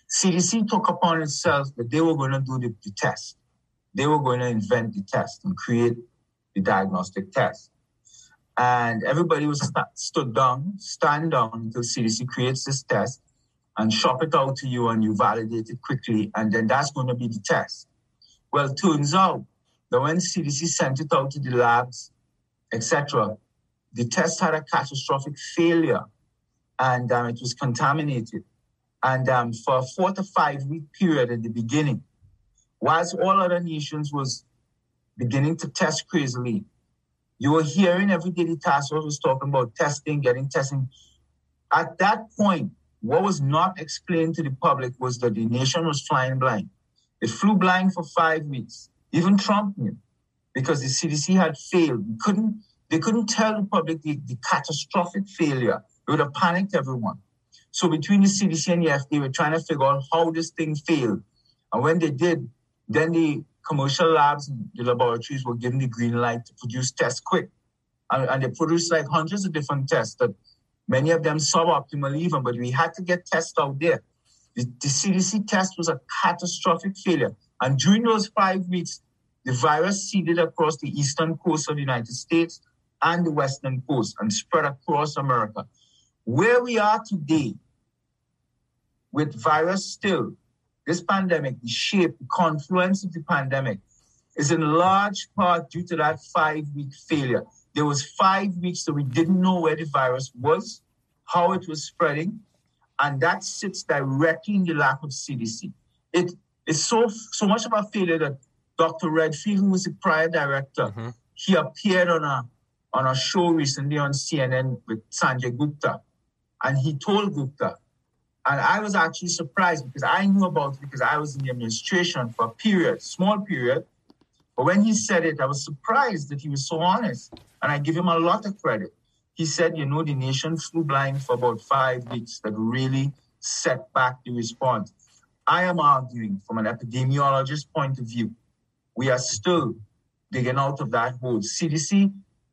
CDC took upon itself that they were going to do the, the test. They were going to invent the test and create the diagnostic test. And everybody was st- stood down, stand down until CDC creates this test and shop it out to you and you validate it quickly. And then that's going to be the test. Well, turns out that when CDC sent it out to the labs, etc., the test had a catastrophic failure and um, it was contaminated. And um, for a four to five week period at the beginning, whilst all other nations was beginning to test crazily, you were hearing every day the task force was talking about testing, getting testing. At that point, what was not explained to the public was that the nation was flying blind. It flew blind for five weeks. Even Trump knew because the CDC had failed. Couldn't, they couldn't tell the public the, the catastrophic failure. It would have panicked everyone. So between the CDC and the FDA, we're trying to figure out how this thing failed. And when they did, then the commercial labs and the laboratories were given the green light to produce tests quick. And, and they produced like hundreds of different tests that many of them suboptimal even, but we had to get tests out there. The, the CDC test was a catastrophic failure. And during those five weeks, the virus seeded across the eastern coast of the United States and the western coast and spread across America. Where we are today, with virus still, this pandemic, the shape, the confluence of the pandemic, is in large part due to that five week failure. There was five weeks that we didn't know where the virus was, how it was spreading, and that sits directly in the lack of CDC. It is so so much of a failure that Dr. Redfield, who was the prior director, mm-hmm. he appeared on a on a show recently on CNN with Sanjay Gupta, and he told Gupta, and I was actually surprised because I knew about it because I was in the administration for a period, small period. But when he said it, I was surprised that he was so honest, and I give him a lot of credit. He said, you know, the nation flew blind for about five weeks that really set back the response. I am arguing from an epidemiologist point of view, we are still digging out of that hole. CDC,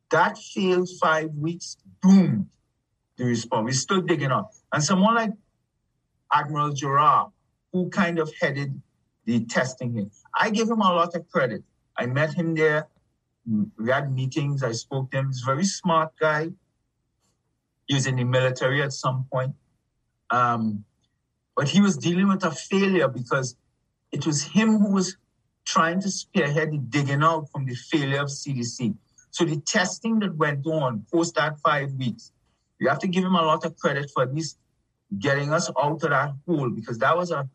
that failed five weeks, boom, the response. We're still digging out. And someone like Admiral Giroir, who kind of headed the testing here, I give him a lot of credit. I met him there. We had meetings. I spoke to him. He's a very smart guy. He was in the military at some point. Um, but he was dealing with a failure because it was him who was trying to spearhead the digging out from the failure of CDC. So the testing that went on post that five weeks, you have to give him a lot of credit for at least getting us out of that hole because that was a,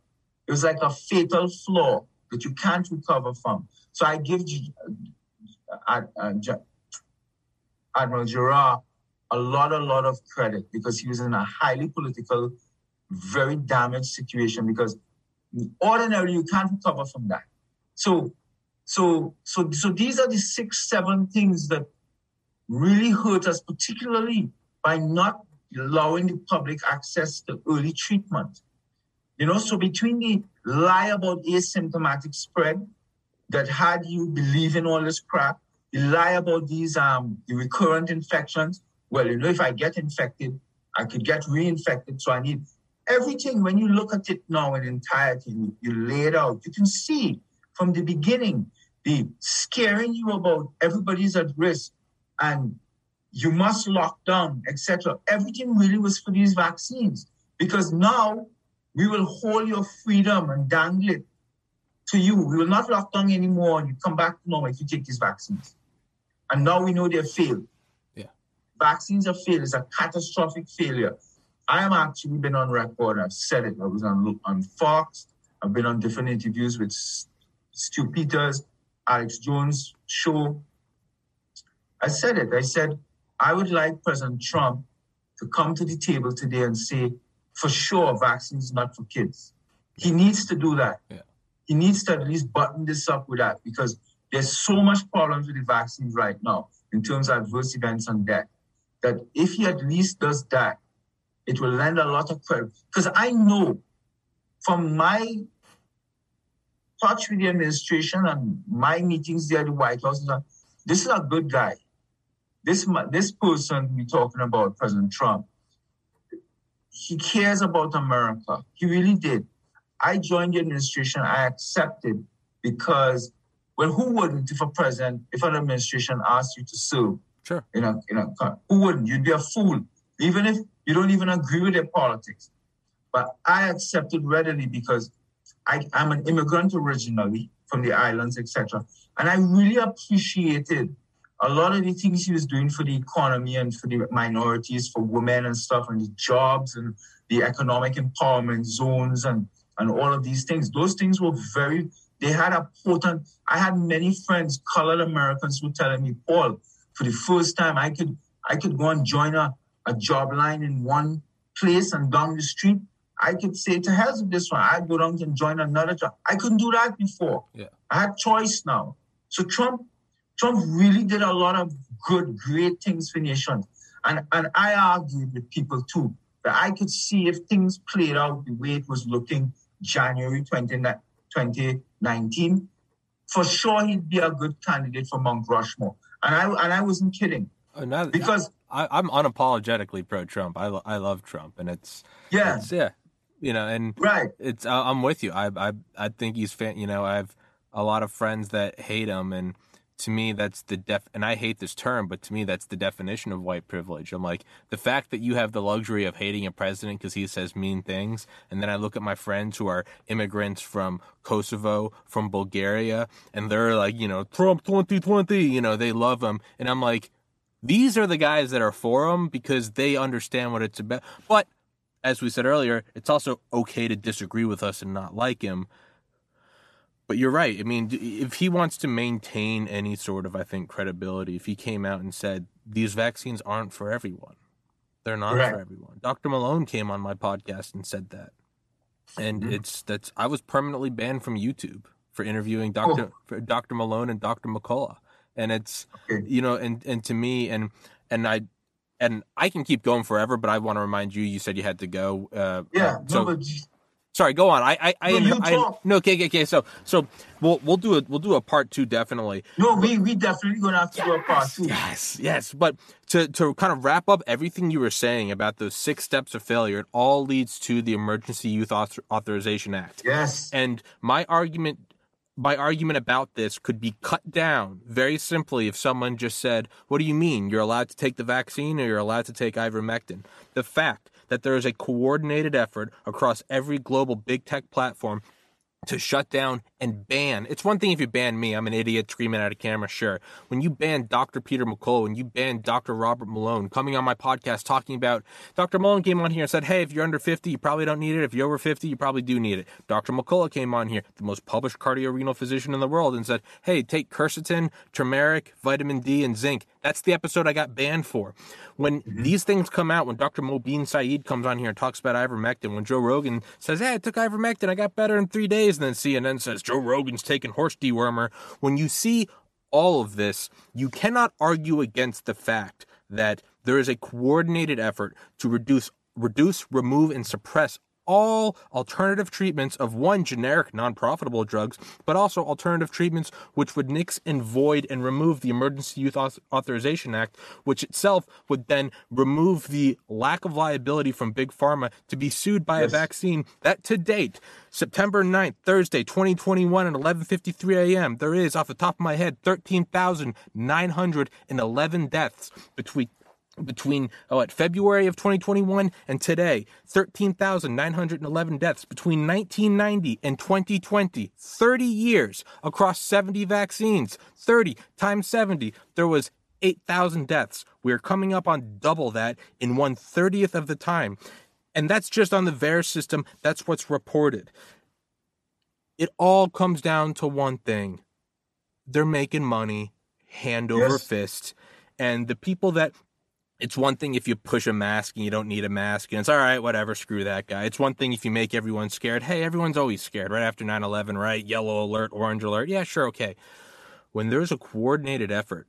it was like a fatal flaw that you can't recover from. So I give Admiral Giroir a lot, a lot of credit because he was in a highly political, very damaged situation because ordinarily you can't recover from that. So, so, so, so these are the six, seven things that really hurt us, particularly by not allowing the public access to early treatment. You know, so between the lie about asymptomatic spread that had you believing all this crap, the lie about these um recurrent infections, well, you know, if I get infected, I could get reinfected. So I need everything. When you look at it now in entirety, you, you lay it out, you can see from the beginning the scaring you about everybody's at risk and you must lock down, etc. Everything really was for these vaccines because now we will hold your freedom and dangle it to you. We will not lock down anymore and you come back to normal if you take these vaccines. And now we know they've failed Yeah. vaccines have failed. It's a catastrophic failure. I am actually been on record. I've said it. I was on on Fox. I've been on different interviews with Stew Peters, Alex Jones show. I said it. I said I would like President Trump to come to the table today and say, for sure, vaccines not for kids. He needs to do that. Yeah. He needs to at least button this up with that because there's so much problems with the vaccines right now in terms of adverse events and death that if he at least does that, it will lend a lot of credit. Because I know from my touch with the administration and my meetings there at the White House, this is a good guy. This, this person we're talking about, President Trump, he cares about America. He really did. I joined the administration. I accepted because, well, who wouldn't if a president, if an administration asked you to serve? Sure. You know, you know, who wouldn't? You'd be a fool, even if you don't even agree with their politics. But I accepted readily because I, I'm an immigrant originally from the islands, etc. And I really appreciated a lot of the things he was doing for the economy and for the minorities, for women and stuff, and the jobs and the economic empowerment zones and, and all of these things. Those things were very, they had a potent, I had many friends, colored Americans who were telling me, Paul, for the first time I could I could go and join a, a job line in one place and down the street. I could say to hell with this one. I'd go down and join another job. I couldn't do that before. Yeah. I had choice now. So Trump Trump really did a lot of good, great things for nations. And and I argued with people too that I could see if things played out the way it was looking January 20, 2019, for sure he'd be a good candidate for Mount Rushmore. And I and I wasn't kidding. Uh, because I, am unapologetically pro Trump. I, I love Trump, and it's yeah, it's, yeah, you know, and right. It's I'm with you. I I I think he's fan. You know, I have a lot of friends that hate him, and to me that's the def and I hate this term, but to me that's the definition of white privilege. I'm like the fact that you have the luxury of hating a president because he says mean things, and then I look at my friends who are immigrants from Kosovo, from Bulgaria, and they're like, you know, Trump 2020, you know, they love him, and I'm like, these are the guys that are for him because they understand what it's about. But as we said earlier, it's also okay to disagree with us and not like him. But you're right. I mean, if he wants to maintain any sort of, I think, credibility, if he came out and said these vaccines aren't for everyone, they're not right. for everyone. Dr. Malone came on my podcast and said that, and mm-hmm. it's that's I was permanently banned from YouTube for interviewing Dr. Oh. Dr. Malone and Dr. McCullough, and it's okay. you know, and and to me, and and I and I can keep going forever, but I want to remind you. You said you had to go. Uh, yeah. Uh, so, no, but Sorry, go on. I, I, I, no, I, I no, okay, okay, okay. So, so we'll we'll do a we'll do a part two definitely. No, we we definitely gonna have to yes, do a part two. Yes, yes. But to to kind of wrap up everything you were saying about those six steps of failure, it all leads to the Emergency Use Author- Authorization Act. Yes. And my argument my argument about this could be cut down very simply if someone just said, What do you mean? You're allowed to take the vaccine or you're allowed to take ivermectin? The fact that there is a coordinated effort across every global big tech platform to shut down and ban. It's one thing if you ban me, I'm an idiot screaming at a camera, sure. When you ban Dr. Peter McCullough, and you ban Dr. Robert Malone coming on my podcast talking about Dr. Malone came on here and said, hey, if you're under 50, you probably don't need it. If you're over 50, you probably do need it. Dr. McCullough came on here, the most published cardiorenal physician in the world, and said, hey, take quercetin, turmeric, vitamin D, and zinc. That's the episode I got banned for. When mm-hmm. these things come out, when Dr. Mobeen Syed comes on here and talks about ivermectin, when Joe Rogan says, hey, I took ivermectin, I got better in three days, and then CNN says Joe Rogan's taking horse dewormer. When you see all of this, you cannot argue against the fact that there is a coordinated effort to reduce reduce, remove, and suppress all alternative treatments of one generic non-profitable drugs, but also alternative treatments which would nix and void and remove the Emergency Use Authorization Act, which itself would then remove the lack of liability from big pharma to be sued by yes. a vaccine that to date, September 9th, Thursday, 2021 at 11:53 a.m., there is off the top of my head 13,911 deaths between between oh, at February of 2021 and today, 13,911 deaths between 1990 and 2020, 30 years across 70 vaccines, 30 times 70, there was 8,000 deaths. We're coming up on double that in one thirtieth of the time. And that's just on the VAERS system. That's what's reported. It all comes down to one thing. They're making money hand over yes. fist. And the people that it's one thing if you push a mask and you don't need a mask and it's all right, whatever, screw that guy. It's one thing if you make everyone scared. Hey, everyone's always scared right after 9 11, right? Yellow alert, orange alert. Yeah, sure, okay. When there's a coordinated effort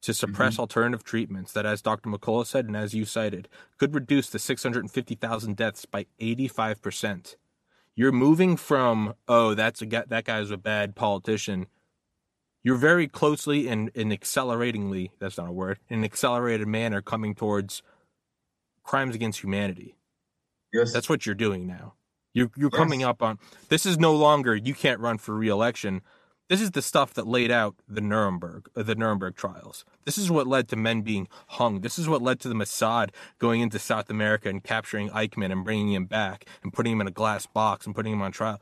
to suppress mm-hmm. alternative treatments that, as Dr. McCullough said and as you cited, could reduce the 650,000 deaths by 85%. You're moving from, oh, that's a guy, that guy's a bad politician you're very closely and, and acceleratingly that's not a word in an accelerated manner coming towards crimes against humanity yes that's what you're doing now You're you're yes. coming up on this is no longer you can't run for reelection. This is the stuff that laid out the Nuremberg, uh, the Nuremberg trials. This is what led to men being hung. This is what led to the Mossad going into South America and capturing Eichmann and bringing him back and putting him in a glass box and putting him on trial.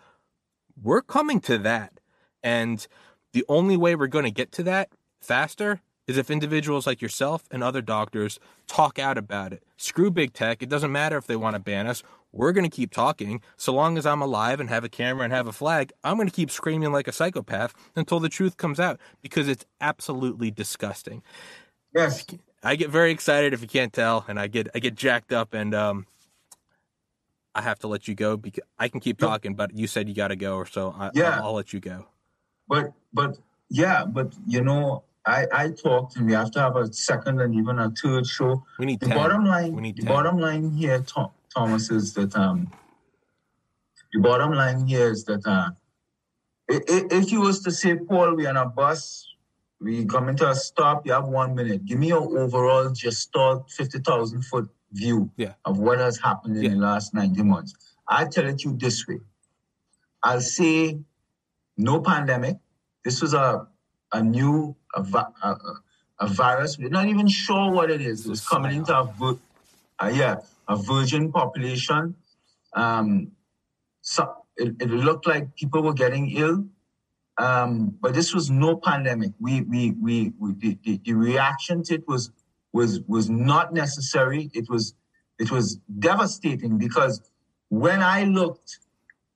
We're coming to that. And the only way we're going to get to that faster is if individuals like yourself and other doctors talk out about it. Screw big tech. It doesn't matter if they want to ban us. We're going to keep talking. So long as I'm alive and have a camera and have a flag, I'm going to keep screaming like a psychopath until the truth comes out because it's absolutely disgusting. Yes. I get very excited if you can't tell and I get I get jacked up and um I have to let you go because I can keep talking, but you said you got to go, or so I, yeah. I'll, I'll let you go. But but yeah, but you know, I, I talked and we have to have a second and even a third show. We need the 10. bottom line. We need the 10. bottom line here, Tom, Thomas, is that um, the bottom line here is that uh, if, if you was to say, Paul, we on a bus, we coming to a stop, you have one minute. Give me your overall just start fifty thousand foot view yeah. of what has happened in yeah. the last ninety months. I tell it you this way. I'll say no pandemic. This was a a new a, a, a virus. We're not even sure what it is. It was coming into a uh, yeah a virgin population. Um, so it, it looked like people were getting ill, um, but this was no pandemic. We we we, we the, the, the reaction to it was was was not necessary. It was it was devastating because when I looked,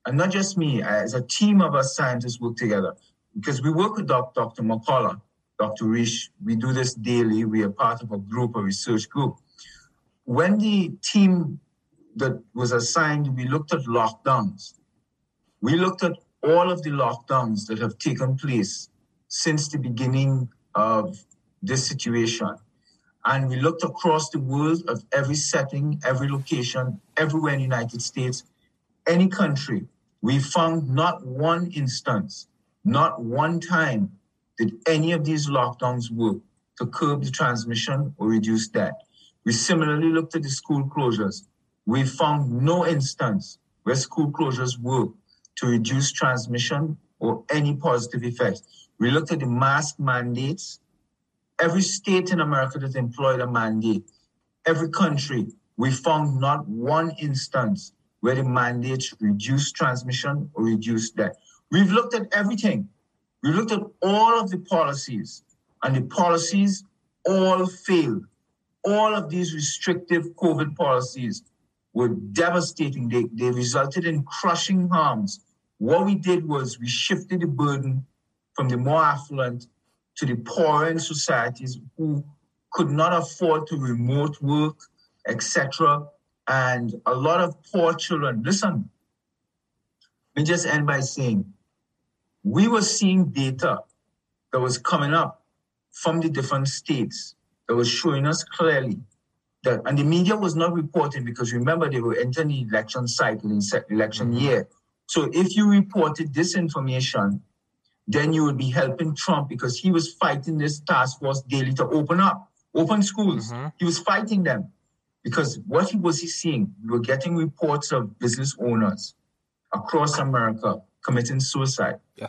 and not just me, uh, as a team of us scientists work together, because we work with Dr. McCullough, Dr. Risch. We do this daily. We are part of a group, a research group. When the team that was assigned, we looked at lockdowns. We looked at all of the lockdowns that have taken place since the beginning of this situation. And we looked across the world of every setting, every location, everywhere in the United States, any country. We found not one instance, not one time did any of these lockdowns work to curb the transmission or reduce that. We similarly looked at the school closures. We found no instance where school closures work to reduce transmission or any positive effects. We looked at the mask mandates. Every state in America that employed a mandate, every country, we found not one instance where the mandates reduce transmission or reduce death. We've looked at everything. We looked at all of the policies, and the policies all failed. All of these restrictive COVID policies were devastating. They, they resulted in crushing harms. What we did was we shifted the burden from the more affluent to the poorer in societies who could not afford to remote work, etc. And a lot of poor children. Listen, let me just end by saying we were seeing data that was coming up from the different states that was showing us clearly that, and the media was not reporting because remember they were entering the election cycle in election mm-hmm. year. So if you reported this information, then you would be helping Trump because he was fighting this task force daily to open up, open schools. Mm-hmm. He was fighting them because what was he seeing? We were getting reports of business owners across America committing suicide. Yeah.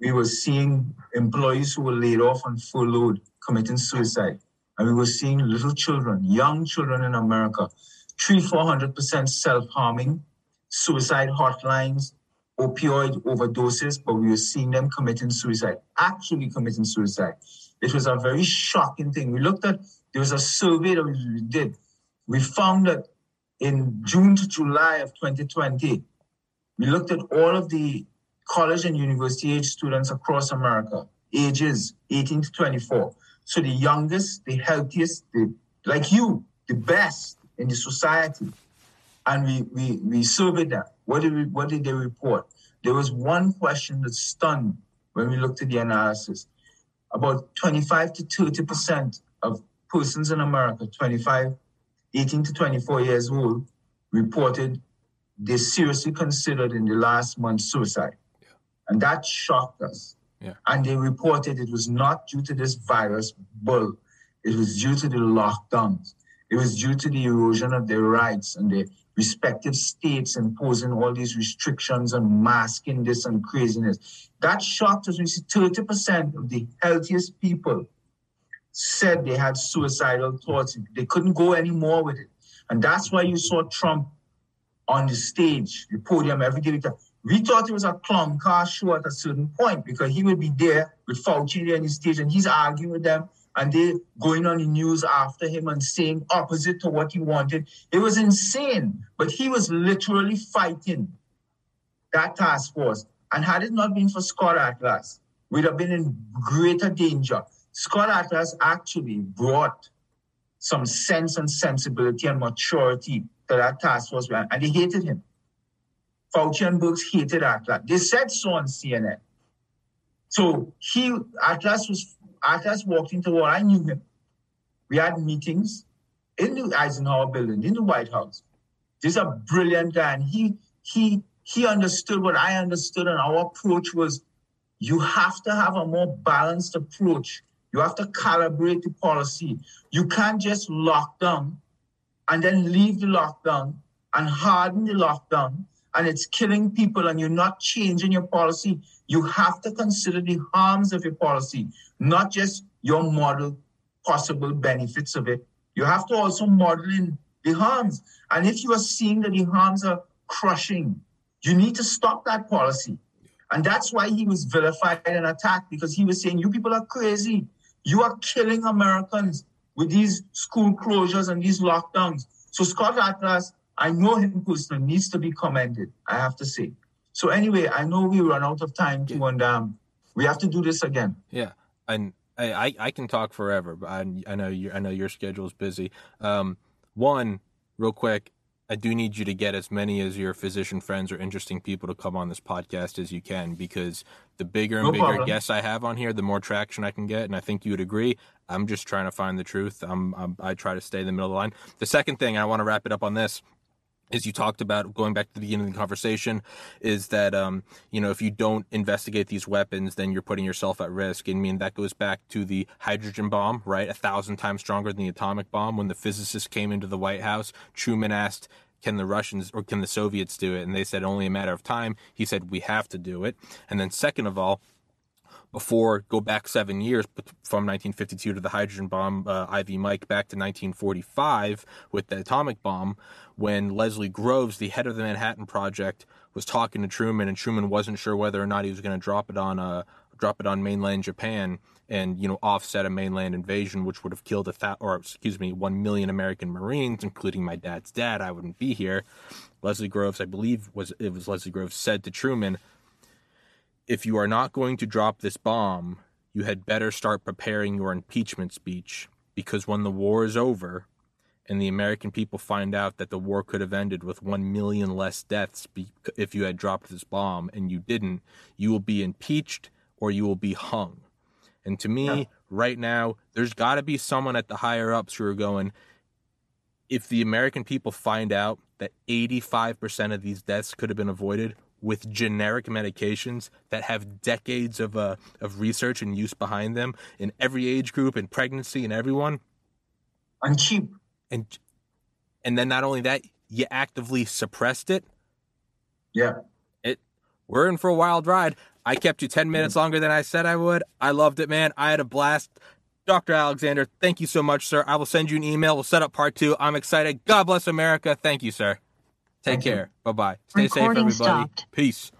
We were seeing employees who were laid off on furloughed committing suicide. And we were seeing little children, young children in America, three, 400% self-harming, suicide hotlines, opioid overdoses, but we were seeing them committing suicide, actually committing suicide. It was a very shocking thing. We looked at, there was a survey that we did. We found that in June to July of 2020, we looked at all of the college and university age students across America, ages 18 to 24. So the youngest, the healthiest, the, like you, the best in the society. And we, we, we surveyed them. What did, we, what did they report? There was one question that stunned when we looked at the analysis. About 25 to 30% of persons in America, 25, 18 to 24 years old, reported they seriously considered in the last month suicide. Yeah. And that shocked us. Yeah. And they reported it was not due to this virus bull, it was due to the lockdowns. It was due to the erosion of their rights and the respective states imposing all these restrictions and masking this and craziness. That shocked us. We see 30% of the healthiest people said they had suicidal thoughts. They couldn't go anymore with it. And that's why you saw Trump on the stage, the podium every day. We thought it was a clown car show at a certain point because he would be there with Fauci on the stage and he's arguing with them and they going on the news after him and saying opposite to what he wanted. It was insane. But he was literally fighting that task force. And had it not been for Scott Atlas, we'd have been in greater danger. Scott Atlas actually brought some sense and sensibility and maturity to that task force, and they hated him. Fauci and Birx hated Atlas. They said so on CNN. So he Atlas was Atlas walked into war. I knew him. We had meetings in the Eisenhower building, in the White House. This is a brilliant guy. And he he he understood what I understood, and our approach was you have to have a more balanced approach. You have to calibrate the policy. You can't just lock down and then leave the lockdown and harden the lockdown and it's killing people and you're not changing your policy. You have to consider the harms of your policy, not just your model possible benefits of it. You have to also model in the harms. And if you are seeing that the harms are crushing, you need to stop that policy. And that's why he was vilified and attacked because he was saying, You people are crazy. You are killing Americans with these school closures and these lockdowns. So Scott Atlas, I know him personally, needs to be commended, I have to say. So anyway, I know we run out of time too, and um, we have to do this again. Yeah, and I, I can talk forever, but I, I know you I know your schedule is busy. Um, one, real quick, I do need you to get as many as your physician friends or interesting people to come on this podcast as you can because the bigger and no bigger problem. guests I have on here, the more traction I can get. And I think you would agree. I'm just trying to find the truth. I'm, I'm i try to stay in the middle of the line. The second thing, I want to wrap it up on this is you talked about going back to the beginning of the conversation is that um, you know if you don't investigate these weapons then you're putting yourself at risk and I mean that goes back to the hydrogen bomb right a thousand times stronger than the atomic bomb when the physicists came into the White House Truman asked can the Russians or can the Soviets do it? And they said only a matter of time. He said we have to do it. And then second of all before go back seven years from 1952 to the hydrogen bomb, uh, Ivy Mike back to 1945 with the atomic bomb, when Leslie Groves, the head of the Manhattan Project, was talking to Truman, and Truman wasn't sure whether or not he was going to drop it on uh, drop it on mainland Japan and you know offset a mainland invasion, which would have killed a th- or excuse me one million American Marines, including my dad's dad. I wouldn't be here. Leslie Groves, I believe, was it was Leslie Groves said to Truman, if you are not going to drop this bomb, you had better start preparing your impeachment speech because when the war is over and the American people find out that the war could have ended with 1 million less deaths if you had dropped this bomb and you didn't, you will be impeached or you will be hung. And to me, yeah. right now, there's got to be someone at the higher ups who are going, if the American people find out that 85% of these deaths could have been avoided, with generic medications that have decades of uh, of research and use behind them in every age group and pregnancy and everyone. And cheap. And and then not only that you actively suppressed it. Yeah. It we're in for a wild ride i kept you 10 mm-hmm. minutes longer than i said i would i loved it man i had a blast Dr. Alexander, thank you so much, sir. I will send you an email. We'll set up part two. I'm excited. God bless America. Thank you, sir. Take Thank care. Bye bye. Stay Recording safe, everybody. Stopped. Peace.